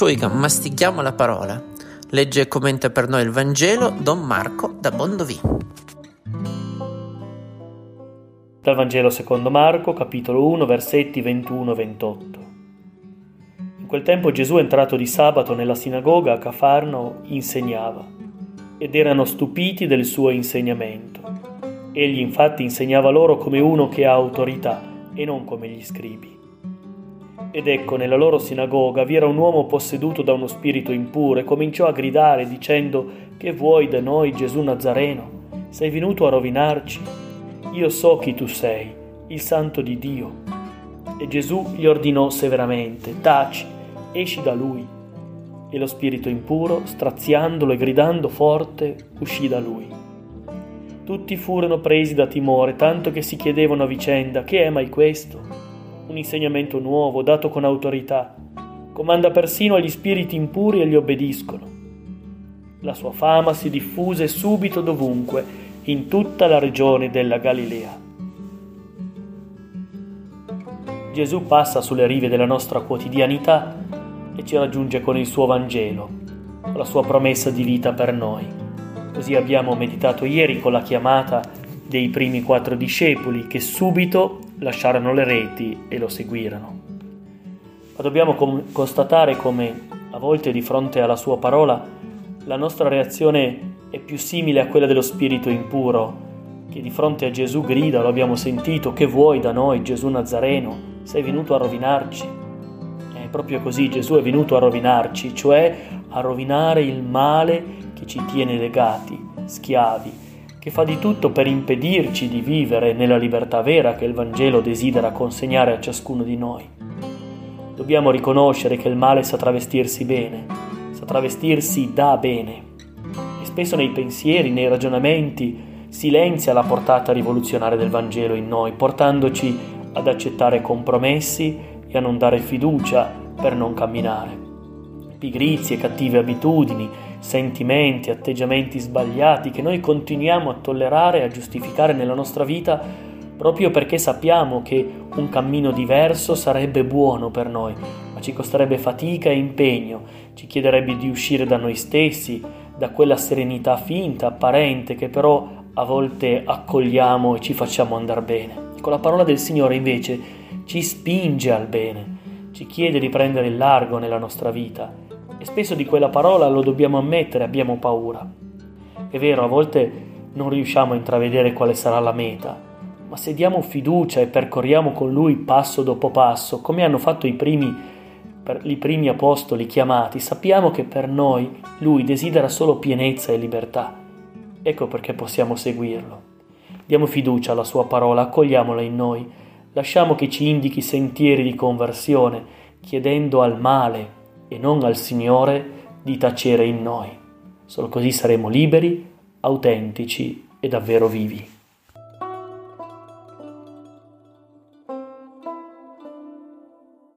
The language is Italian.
Sciuiga, mastichiamo la parola. Legge e commenta per noi il Vangelo Don Marco da Bondovì. Dal Vangelo secondo Marco, capitolo 1, versetti 21-28. In quel tempo Gesù, entrato di sabato nella sinagoga a Cafarno, insegnava, ed erano stupiti del suo insegnamento. Egli infatti insegnava loro come uno che ha autorità e non come gli scribi. Ed ecco, nella loro sinagoga vi era un uomo posseduto da uno spirito impuro e cominciò a gridare dicendo Che vuoi da noi, Gesù Nazareno? Sei venuto a rovinarci? Io so chi tu sei, il santo di Dio. E Gesù gli ordinò severamente Taci, esci da lui. E lo spirito impuro, straziandolo e gridando forte, uscì da lui. Tutti furono presi da timore, tanto che si chiedevano a vicenda Che è mai questo? Un insegnamento nuovo, dato con autorità. Comanda persino agli spiriti impuri e gli obbediscono. La sua fama si diffuse subito dovunque, in tutta la regione della Galilea. Gesù passa sulle rive della nostra quotidianità e ci raggiunge con il suo Vangelo, la sua promessa di vita per noi. Così abbiamo meditato ieri con la chiamata dei primi quattro discepoli che subito lasciarono le reti e lo seguirono. Ma dobbiamo com- constatare come a volte di fronte alla sua parola la nostra reazione è più simile a quella dello spirito impuro, che di fronte a Gesù grida, lo abbiamo sentito, che vuoi da noi Gesù Nazareno? Sei venuto a rovinarci. È proprio così, Gesù è venuto a rovinarci, cioè a rovinare il male che ci tiene legati, schiavi, che fa di tutto per impedirci di vivere nella libertà vera che il Vangelo desidera consegnare a ciascuno di noi. Dobbiamo riconoscere che il male sa travestirsi bene, sa travestirsi da bene e spesso nei pensieri, nei ragionamenti, silenzia la portata rivoluzionaria del Vangelo in noi, portandoci ad accettare compromessi e a non dare fiducia per non camminare. Pigrizie, cattive abitudini, sentimenti, atteggiamenti sbagliati che noi continuiamo a tollerare e a giustificare nella nostra vita proprio perché sappiamo che un cammino diverso sarebbe buono per noi, ma ci costerebbe fatica e impegno, ci chiederebbe di uscire da noi stessi, da quella serenità finta, apparente, che però a volte accogliamo e ci facciamo andare bene. Con la parola del Signore invece ci spinge al bene, ci chiede di prendere il largo nella nostra vita e spesso di quella parola lo dobbiamo ammettere, abbiamo paura. È vero, a volte non riusciamo a intravedere quale sarà la meta, ma se diamo fiducia e percorriamo con lui passo dopo passo, come hanno fatto i primi, i primi apostoli chiamati, sappiamo che per noi lui desidera solo pienezza e libertà. Ecco perché possiamo seguirlo. Diamo fiducia alla sua parola, accogliamola in noi, lasciamo che ci indichi sentieri di conversione, chiedendo al male e non al Signore di tacere in noi. Solo così saremo liberi, autentici e davvero vivi.